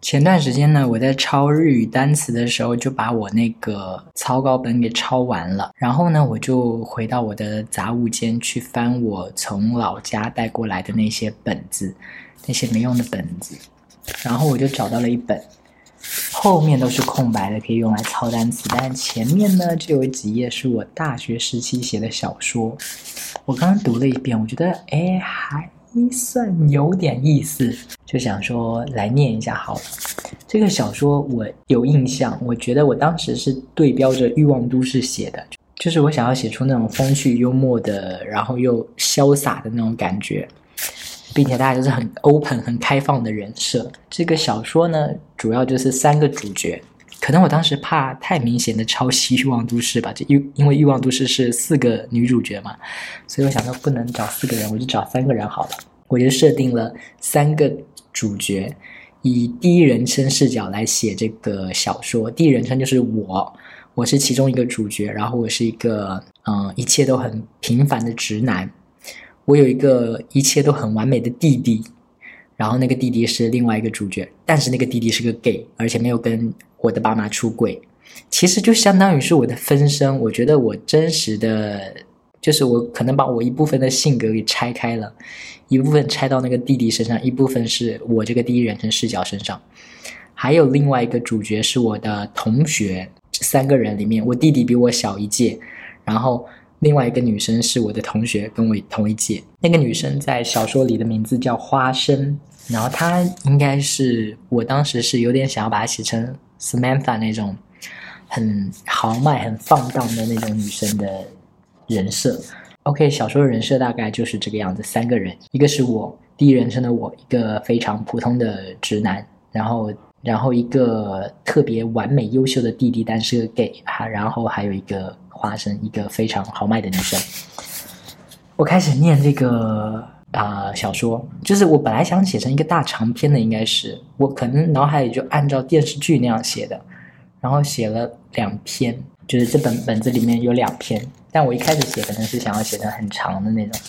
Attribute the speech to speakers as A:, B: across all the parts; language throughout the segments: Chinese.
A: 前段时间呢，我在抄日语单词的时候，就把我那个草稿本给抄完了。然后呢，我就回到我的杂物间去翻我从老家带过来的那些本子，那些没用的本子。然后我就找到了一本，后面都是空白的，可以用来抄单词。但前面呢，就有几页是我大学时期写的小说。我刚刚读了一遍，我觉得哎还。算有点意思，就想说来念一下好了。这个小说我有印象，我觉得我当时是对标着《欲望都市》写的，就是我想要写出那种风趣幽默的，然后又潇洒的那种感觉，并且大家都是很 open、很开放的人设。这个小说呢，主要就是三个主角。可能我当时怕太明显的抄袭《欲望都市》吧，就因因为《欲望都市》是四个女主角嘛，所以我想说不能找四个人，我就找三个人好了。我就设定了三个主角，以第一人称视角来写这个小说。第一人称就是我，我是其中一个主角，然后我是一个嗯，一切都很平凡的直男。我有一个一切都很完美的弟弟，然后那个弟弟是另外一个主角，但是那个弟弟是个 gay，而且没有跟。我的爸妈出轨，其实就相当于是我的分身。我觉得我真实的，就是我可能把我一部分的性格给拆开了，一部分拆到那个弟弟身上，一部分是我这个第一人称视角身上，还有另外一个主角是我的同学。三个人里面，我弟弟比我小一届，然后另外一个女生是我的同学，跟我同一届。那个女生在小说里的名字叫花生，然后她应该是我当时是有点想要把她写成。Samantha 那种很豪迈、很放荡的那种女生的人设，OK，小说的人设大概就是这个样子：三个人，一个是我第一人称的我，一个非常普通的直男，然后然后一个特别完美优秀的弟弟，但是个 gay，哈，然后还有一个花生，一个非常豪迈的女生。我开始念这个。啊，小说就是我本来想写成一个大长篇的，应该是我可能脑海里就按照电视剧那样写的，然后写了两篇，就是这本本子里面有两篇，但我一开始写可能是想要写成很长的那种，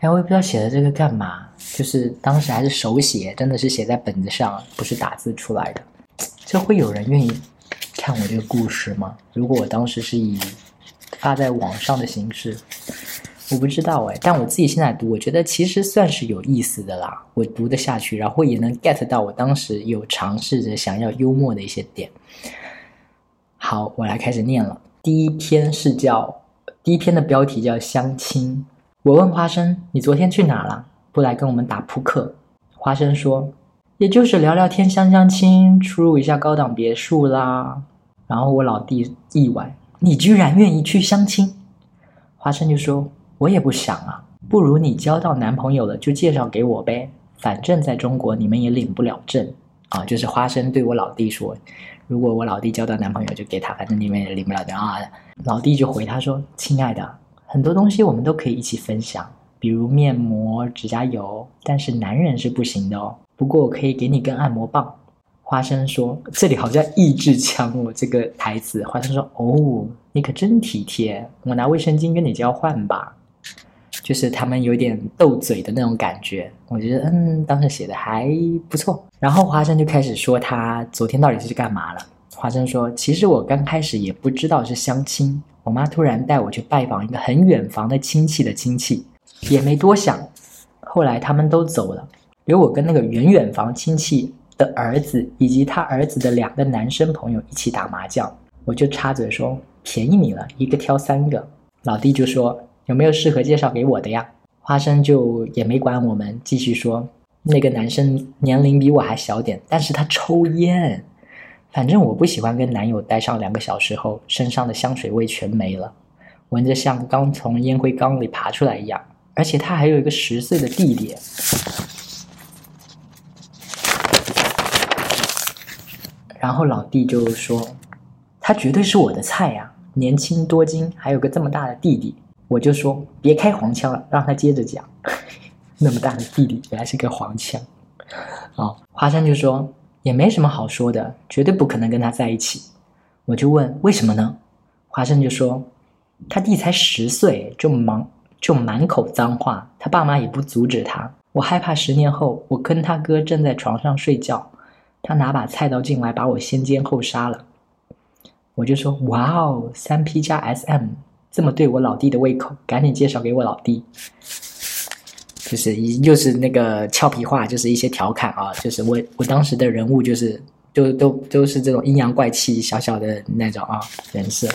A: 哎，我也不知道写的这个干嘛，就是当时还是手写，真的是写在本子上，不是打字出来的，这会有人愿意看我这个故事吗？如果我当时是以发在网上的形式。我不知道哎，但我自己现在读，我觉得其实算是有意思的啦，我读得下去，然后也能 get 到我当时有尝试着想要幽默的一些点。好，我来开始念了。第一篇是叫，第一篇的标题叫相亲。我问花生：“你昨天去哪了？不来跟我们打扑克？”花生说：“也就是聊聊天，相相亲，出入一下高档别墅啦。”然后我老弟意外：“你居然愿意去相亲？”花生就说。我也不想啊，不如你交到男朋友了就介绍给我呗，反正在中国你们也领不了证啊。就是花生对我老弟说，如果我老弟交到男朋友就给他，反正你们也领不了证啊。老弟就回他说：“亲爱的，很多东西我们都可以一起分享，比如面膜、指甲油，但是男人是不行的哦。不过我可以给你根按摩棒。”花生说：“这里好像意志强哦，这个台词。”花生说：“哦，你可真体贴，我拿卫生巾跟你交换吧。”就是他们有点斗嘴的那种感觉，我觉得嗯，当时写的还不错。然后华生就开始说他昨天到底是去干嘛了。华生说：“其实我刚开始也不知道是相亲，我妈突然带我去拜访一个很远房的亲戚的亲戚，也没多想。后来他们都走了，留我跟那个远远房亲戚的儿子以及他儿子的两个男生朋友一起打麻将。我就插嘴说：便宜你了，一个挑三个。老弟就说。”有没有适合介绍给我的呀？花生就也没管我们，继续说，那个男生年龄比我还小点，但是他抽烟。反正我不喜欢跟男友待上两个小时后，身上的香水味全没了，闻着像刚从烟灰缸里爬出来一样。而且他还有一个十岁的弟弟。然后老弟就说，他绝对是我的菜呀，年轻多金，还有个这么大的弟弟。我就说别开黄腔了，让他接着讲。那么大的弟弟原来是个黄腔啊！华山就说也没什么好说的，绝对不可能跟他在一起。我就问为什么呢？华生就说他弟才十岁就忙就满口脏话，他爸妈也不阻止他。我害怕十年后我跟他哥正在床上睡觉，他拿把菜刀进来，把我先奸后杀了。我就说：“哇哦，三 P 加 SM，这么对我老弟的胃口，赶紧介绍给我老弟。”就是又是那个俏皮话，就是一些调侃啊。就是我我当时的人物，就是都都都是这种阴阳怪气、小小的那种啊人设。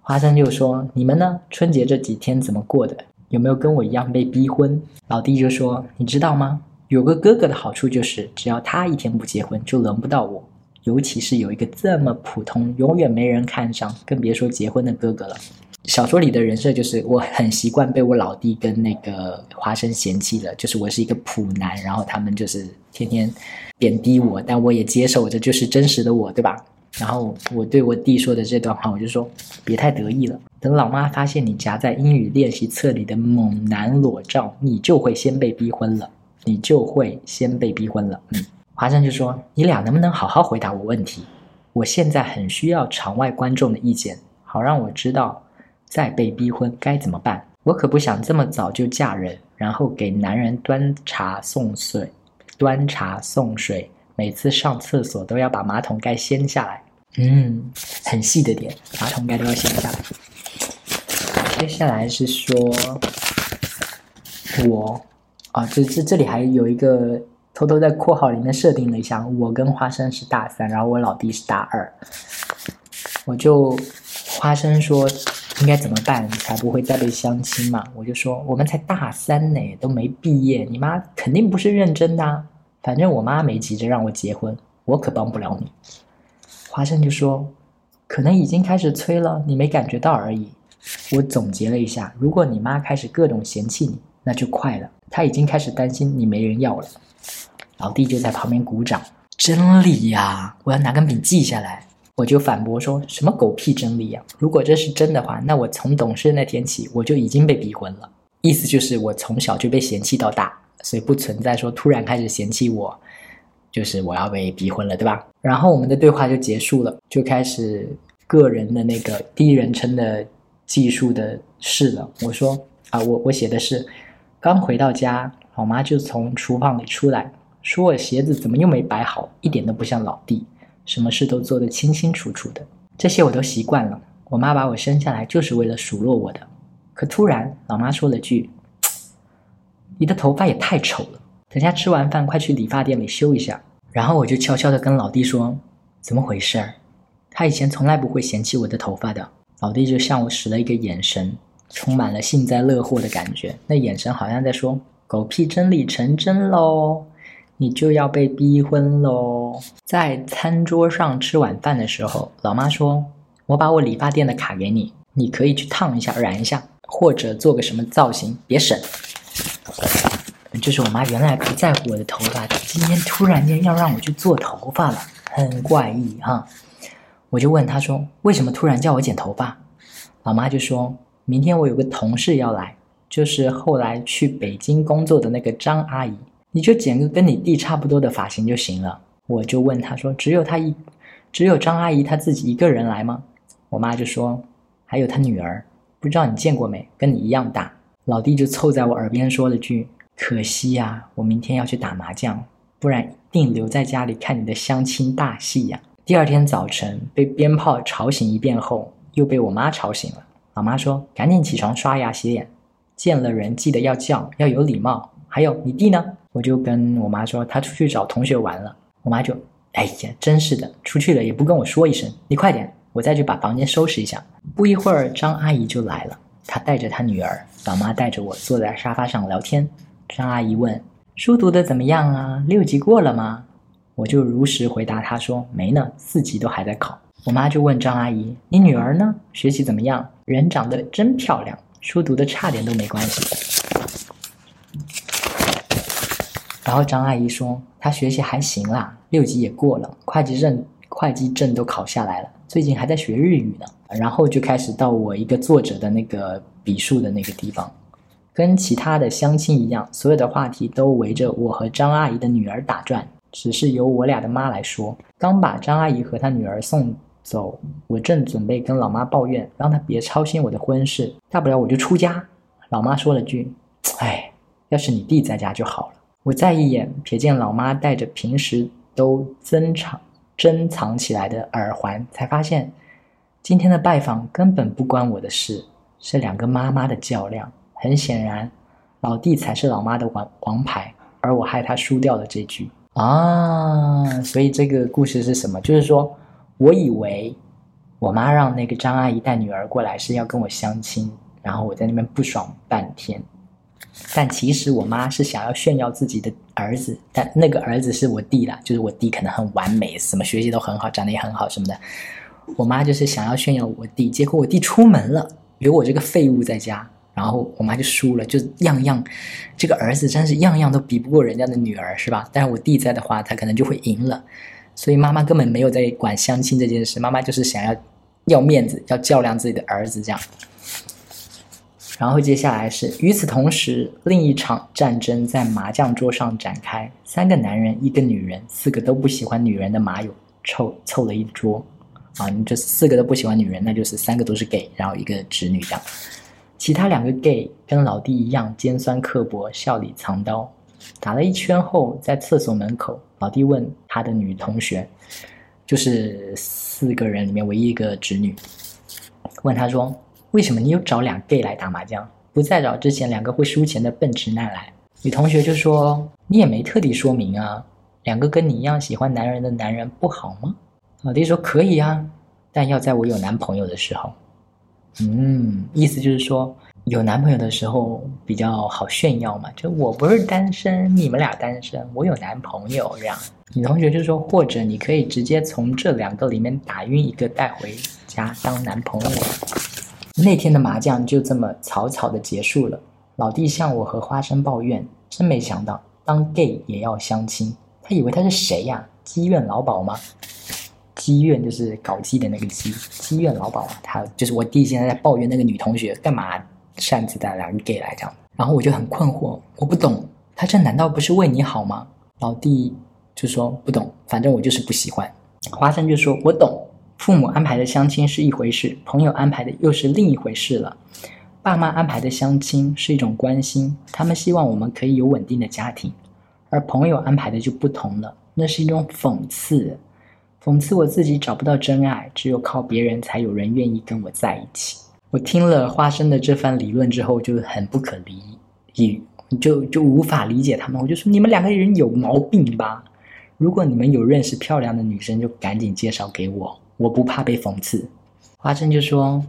A: 花生就说：“你们呢？春节这几天怎么过的？有没有跟我一样被逼婚？”老弟就说：“你知道吗？有个哥哥的好处就是，只要他一天不结婚，就轮不到我。尤其是有一个这么普通、永远没人看上，更别说结婚的哥哥了。”小说里的人设就是我很习惯被我老弟跟那个花生嫌弃了，就是我是一个普男，然后他们就是天天贬低我，但我也接受，这就是真实的我，对吧？然后我对我弟说的这段话，我就说别太得意了。等老妈发现你夹在英语练习册里的猛男裸照，你就会先被逼婚了。你就会先被逼婚了。嗯，华生就说：“你俩能不能好好回答我问题？我现在很需要场外观众的意见，好让我知道再被逼婚该怎么办。我可不想这么早就嫁人，然后给男人端茶送水，端茶送水。”每次上厕所都要把马桶盖掀下来，嗯，很细的点，马桶盖都要掀下来。接下来是说，我啊，这这这里还有一个偷偷在括号里面设定了一下，我跟花生是大三，然后我老弟是大二，我就花生说应该怎么办才不会再被相亲嘛？我就说我们才大三呢，都没毕业，你妈肯定不是认真的。啊反正我妈没急着让我结婚，我可帮不了你。华生就说：“可能已经开始催了，你没感觉到而已。”我总结了一下，如果你妈开始各种嫌弃你，那就快了，她已经开始担心你没人要了。老弟就在旁边鼓掌：“真理呀！我要拿根笔记下来。”我就反驳说：“什么狗屁真理呀！如果这是真的话，那我从懂事那天起，我就已经被逼婚了。意思就是我从小就被嫌弃到大。”所以不存在说突然开始嫌弃我，就是我要被逼婚了，对吧？然后我们的对话就结束了，就开始个人的那个第一人称的技术的事了。我说啊，我我写的是，刚回到家，老妈就从厨房里出来，说我鞋子怎么又没摆好，一点都不像老弟，什么事都做得清清楚楚的。这些我都习惯了。我妈把我生下来就是为了数落我的。可突然，老妈说了句。你的头发也太丑了，等下吃完饭快去理发店里修一下。然后我就悄悄地跟老弟说：“怎么回事儿？”他以前从来不会嫌弃我的头发的。老弟就向我使了一个眼神，充满了幸灾乐祸的感觉。那眼神好像在说：“狗屁真理成真喽，你就要被逼婚喽。”在餐桌上吃晚饭的时候，老妈说：“我把我理发店的卡给你，你可以去烫一下、染一下，或者做个什么造型，别省。”就是我妈原来不在乎我的头发，今天突然间要让我去做头发了，很怪异哈。我就问她说：“为什么突然叫我剪头发？”老妈就说：“明天我有个同事要来，就是后来去北京工作的那个张阿姨，你就剪个跟你弟差不多的发型就行了。”我就问他说：“只有他一，只有张阿姨她自己一个人来吗？”我妈就说：“还有她女儿，不知道你见过没？跟你一样大。”老弟就凑在我耳边说了句：“可惜呀，我明天要去打麻将，不然一定留在家里看你的相亲大戏呀。”第二天早晨被鞭炮吵醒一遍后，又被我妈吵醒了。老妈说：“赶紧起床刷牙洗脸，见了人记得要叫，要有礼貌。还有你弟呢？”我就跟我妈说：“他出去找同学玩了。”我妈就：“哎呀，真是的，出去了也不跟我说一声。你快点，我再去把房间收拾一下。”不一会儿，张阿姨就来了。她带着她女儿，老妈带着我坐在沙发上聊天。张阿姨问：“书读的怎么样啊？六级过了吗？”我就如实回答她说：“没呢，四级都还在考。”我妈就问张阿姨：“你女儿呢？学习怎么样？人长得真漂亮，书读的差点都没关系。”然后张阿姨说：“她学习还行啦，六级也过了，会计证会计证都考下来了，最近还在学日语呢。”然后就开始到我一个作者的那个笔数的那个地方，跟其他的相亲一样，所有的话题都围着我和张阿姨的女儿打转，只是由我俩的妈来说。刚把张阿姨和她女儿送走，我正准备跟老妈抱怨，让她别操心我的婚事，大不了我就出家。老妈说了句：“哎，要是你弟在家就好了。”我再一眼瞥见老妈带着平时都珍藏珍藏起来的耳环，才发现今天的拜访根本不关我的事，是两个妈妈的较量。很显然，老弟才是老妈的王王牌，而我害他输掉了这局啊！所以这个故事是什么？就是说我以为我妈让那个张阿姨带女儿过来是要跟我相亲，然后我在那边不爽半天。但其实我妈是想要炫耀自己的儿子，但那个儿子是我弟啦，就是我弟可能很完美，什么学习都很好，长得也很好什么的。我妈就是想要炫耀我弟，结果我弟出门了，留我这个废物在家，然后我妈就输了，就样样，这个儿子真是样样都比不过人家的女儿，是吧？但是我弟在的话，他可能就会赢了，所以妈妈根本没有在管相亲这件事，妈妈就是想要要面子，要较量自己的儿子这样。然后接下来是，与此同时，另一场战争在麻将桌上展开。三个男人，一个女人，四个都不喜欢女人的麻友凑凑了一桌。啊，你这四个都不喜欢女人，那就是三个都是 gay，然后一个直女这样。其他两个 gay 跟老弟一样尖酸刻薄，笑里藏刀。打了一圈后，在厕所门口，老弟问他的女同学，就是四个人里面唯一一个直女，问他说。为什么你又找两 gay 来打麻将，不再找之前两个会输钱的笨直男来？女同学就说：“你也没特地说明啊，两个跟你一样喜欢男人的男人不好吗？”老弟说：“可以啊，但要在我有男朋友的时候。”嗯，意思就是说有男朋友的时候比较好炫耀嘛，就我不是单身，你们俩单身，我有男朋友这样。女同学就说：“或者你可以直接从这两个里面打晕一个带回家当男朋友。”那天的麻将就这么草草的结束了。老弟向我和花生抱怨，真没想到当 gay 也要相亲。他以为他是谁呀？妓院老鸨吗？妓院就是搞基的那个妓，妓院老鸨啊。他就是我弟现在在抱怨那个女同学干嘛擅自带两个 gay 来这样。然后我就很困惑，我不懂，他这难道不是为你好吗？老弟就说不懂，反正我就是不喜欢。花生就说，我懂。父母安排的相亲是一回事，朋友安排的又是另一回事了。爸妈安排的相亲是一种关心，他们希望我们可以有稳定的家庭；而朋友安排的就不同了，那是一种讽刺，讽刺我自己找不到真爱，只有靠别人才有人愿意跟我在一起。我听了花生的这番理论之后，就很不可理喻，就就无法理解他们。我就说你们两个人有毛病吧！如果你们有认识漂亮的女生，就赶紧介绍给我。我不怕被讽刺，花生就说：“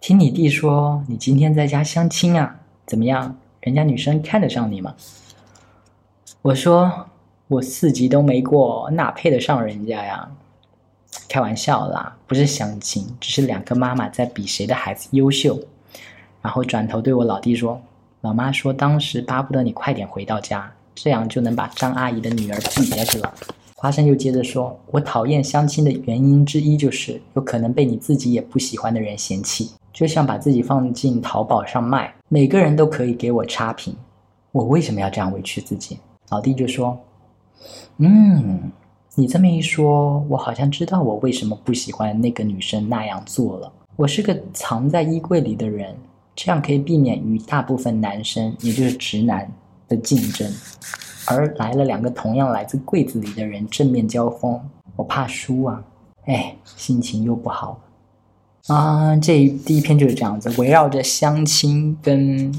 A: 听你弟说你今天在家相亲啊，怎么样？人家女生看得上你吗？”我说：“我四级都没过，哪配得上人家呀？”开玩笑啦，不是相亲，只是两个妈妈在比谁的孩子优秀。然后转头对我老弟说：“老妈说当时巴不得你快点回到家，这样就能把张阿姨的女儿比下去了。”花生又接着说：“我讨厌相亲的原因之一，就是有可能被你自己也不喜欢的人嫌弃，就像把自己放进淘宝上卖，每个人都可以给我差评，我为什么要这样委屈自己？”老弟就说：“嗯，你这么一说，我好像知道我为什么不喜欢那个女生那样做了。我是个藏在衣柜里的人，这样可以避免与大部分男生，也就是直男的竞争。”而来了两个同样来自柜子里的人正面交锋，我怕输啊！哎，心情又不好啊！这第一篇就是这样子，围绕着相亲跟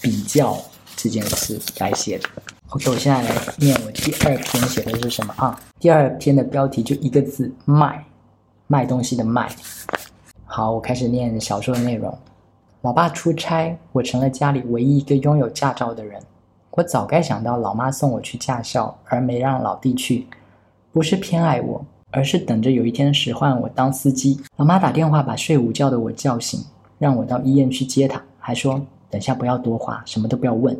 A: 比较这件事来写的。OK，我现在来念我第二篇写的是什么啊？第二篇的标题就一个字：卖，卖东西的卖。好，我开始念小说的内容。老爸出差，我成了家里唯一一个拥有驾照的人。我早该想到，老妈送我去驾校，而没让老弟去，不是偏爱我，而是等着有一天使唤我当司机。老妈打电话把睡午觉的我叫醒，让我到医院去接她，还说等下不要多话，什么都不要问，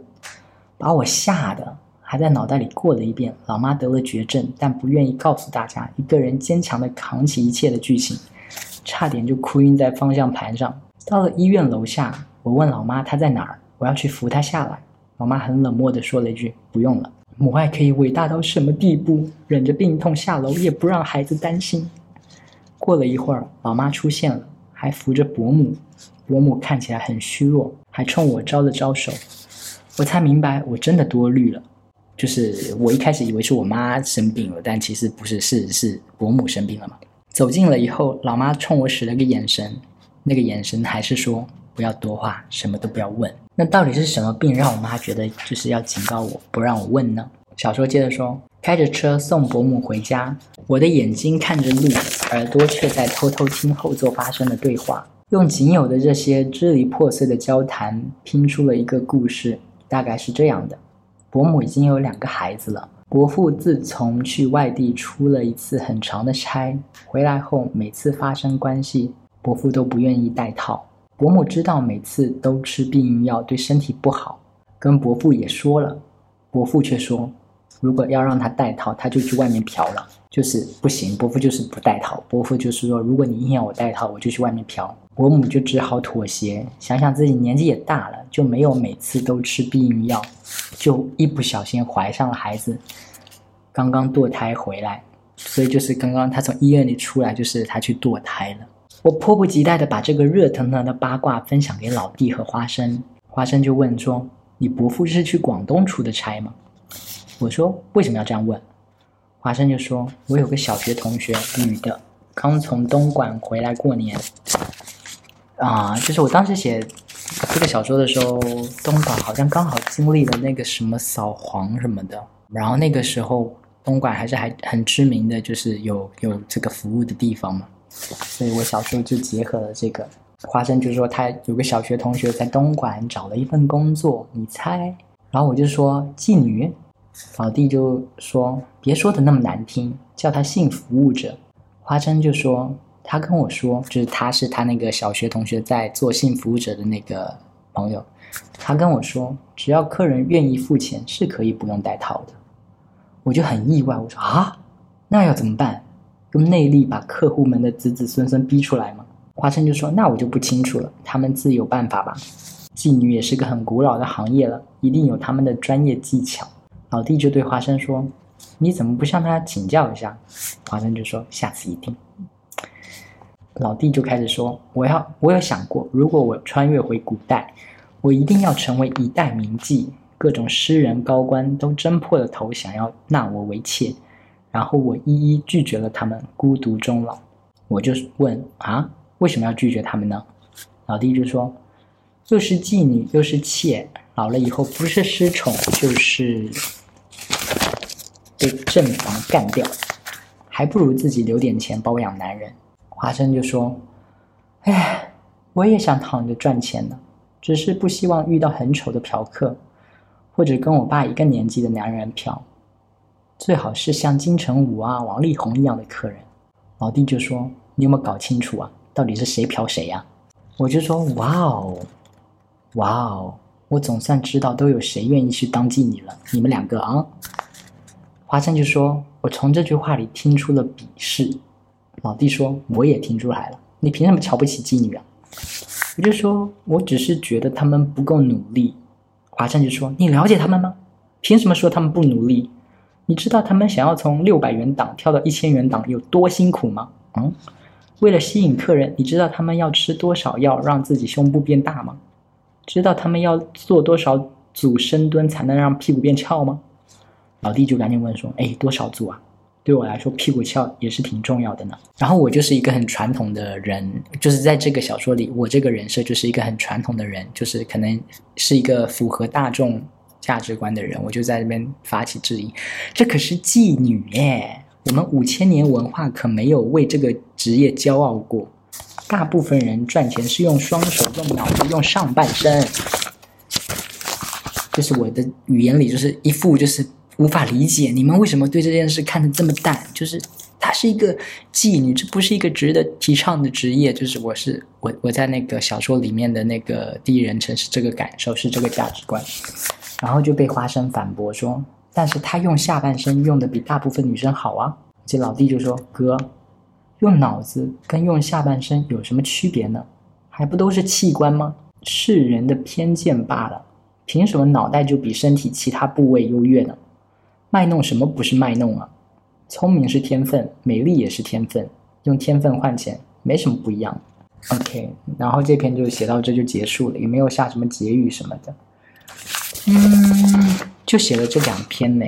A: 把我吓得还在脑袋里过了一遍。老妈得了绝症，但不愿意告诉大家，一个人坚强的扛起一切的剧情，差点就哭晕在方向盘上。到了医院楼下，我问老妈她在哪儿，我要去扶她下来。老妈很冷漠地说了一句：“不用了。”母爱可以伟大到什么地步？忍着病痛下楼，也不让孩子担心。过了一会儿，老妈出现了，还扶着伯母。伯母看起来很虚弱，还冲我招了招手。我才明白，我真的多虑了。就是我一开始以为是我妈生病了，但其实不是，是是伯母生病了嘛。走近了以后，老妈冲我使了个眼神，那个眼神还是说不要多话，什么都不要问。那到底是什么病让我妈觉得就是要警告我不让我问呢？小说接着说，开着车送伯母回家，我的眼睛看着路，耳朵却在偷偷听后座发生的对话，用仅有的这些支离破碎的交谈拼出了一个故事，大概是这样的。伯母已经有两个孩子了。伯父自从去外地出了一次很长的差，回来后每次发生关系，伯父都不愿意戴套。伯母知道每次都吃避孕药对身体不好，跟伯父也说了，伯父却说，如果要让他戴套，他就去外面嫖了。就是不行，伯父就是不戴套。伯父就是说，如果你硬要我戴套，我就去外面嫖。伯母就只好妥协，想想自己年纪也大了，就没有每次都吃避孕药，就一不小心怀上了孩子。刚刚堕胎回来，所以就是刚刚他从医院里出来，就是他去堕胎了。我迫不及待的把这个热腾腾的八卦分享给老弟和花生。花生就问说：“你伯父是去广东出的差吗？”我说：“为什么要这样问？”华生就说：“我有个小学同学，女的，刚从东莞回来过年。啊，就是我当时写这个小说的时候，东莞好像刚好经历了那个什么扫黄什么的。然后那个时候，东莞还是还很知名的，就是有有这个服务的地方嘛。所以我小时候就结合了这个。华生就说他有个小学同学在东莞找了一份工作，你猜？然后我就说妓女。”老弟就说：“别说的那么难听，叫他性服务者。”花生就说：“他跟我说，就是他是他那个小学同学在做性服务者的那个朋友。他跟我说，只要客人愿意付钱，是可以不用带套的。”我就很意外，我说：“啊，那要怎么办？用内力把客户们的子子孙孙逼出来吗？”华生就说：“那我就不清楚了，他们自有办法吧。妓女也是个很古老的行业了，一定有他们的专业技巧。”老弟就对华生说：“你怎么不向他请教一下？”华生就说：“下次一定。”老弟就开始说：“我要，我有想过，如果我穿越回古代，我一定要成为一代名妓，各种诗人高官都争破了头想要纳我为妾，然后我一一拒绝了他们，孤独终老。”我就问：“啊，为什么要拒绝他们呢？”老弟就说：“又是妓女，又是妾，老了以后不是失宠，就是。”被正房干掉，还不如自己留点钱包养男人。华生就说：“哎，我也想躺着赚钱呢，只是不希望遇到很丑的嫖客，或者跟我爸一个年纪的男人嫖，最好是像金城武啊、王力宏一样的客人。”老弟就说：“你有没有搞清楚啊？到底是谁嫖谁呀？”我就说：“哇哦，哇哦，我总算知道都有谁愿意去当妓女了。你们两个啊。”华生就说：“我从这句话里听出了鄙视。”老弟说：“我也听出来了，你凭什么瞧不起妓女啊？”我就说：“我只是觉得他们不够努力。”华生就说：“你了解他们吗？凭什么说他们不努力？你知道他们想要从六百元档跳到一千元档有多辛苦吗？嗯，为了吸引客人，你知道他们要吃多少药让自己胸部变大吗？知道他们要做多少组深蹲才能让屁股变翘吗？”老弟就赶紧问说：“哎，多少组啊？对我来说，屁股翘也是挺重要的呢。”然后我就是一个很传统的人，就是在这个小说里，我这个人设就是一个很传统的人，就是可能是一个符合大众价值观的人。我就在这边发起质疑：这可是妓女耶！我们五千年文化可没有为这个职业骄傲过。大部分人赚钱是用双手、用脑子、用上半身。就是我的语言里，就是一副就是。无法理解你们为什么对这件事看得这么淡，就是她是一个妓女，这不是一个值得提倡的职业。就是我是我我在那个小说里面的那个第一人称是这个感受，是这个价值观，然后就被花生反驳说，但是他用下半身用的比大部分女生好啊。这老弟就说哥，用脑子跟用下半身有什么区别呢？还不都是器官吗？世人的偏见罢了，凭什么脑袋就比身体其他部位优越呢？卖弄什么不是卖弄啊？聪明是天分，美丽也是天分，用天分换钱没什么不一样。OK，然后这篇就写到这就结束了，也没有下什么结语什么的。嗯。就写了这两篇呢。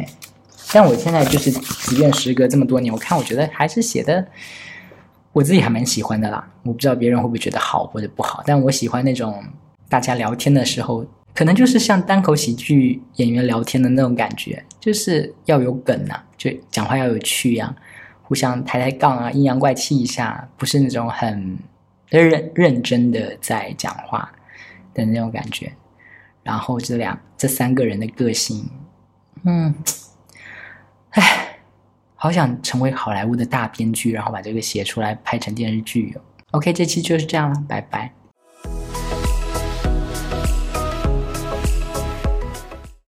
A: 但我现在就是即便时隔这么多年，我看我觉得还是写的，我自己还蛮喜欢的啦。我不知道别人会不会觉得好或者不好，但我喜欢那种大家聊天的时候，可能就是像单口喜剧演员聊天的那种感觉，就是要有梗呐，就讲话要有趣呀，互相抬抬杠啊，阴阳怪气一下，不是那种很认认真的在讲话的那种感觉。然后这两这三个人的个性，嗯。唉，好想成为好莱坞的大编剧，然后把这个写出来拍成电视剧哟。OK，这期就是这样了，拜拜。